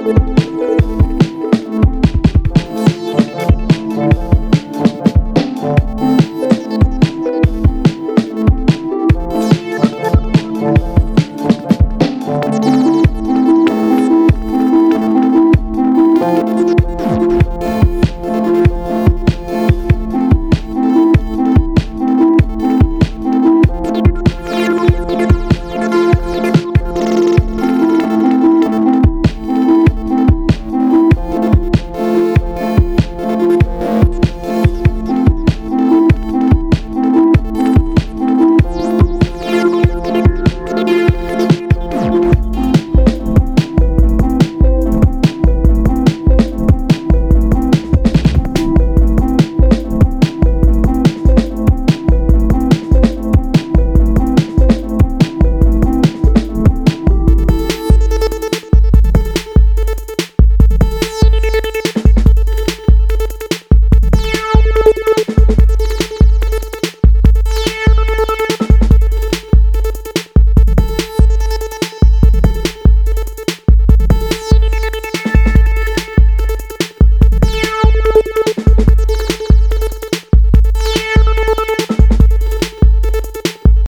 Bye.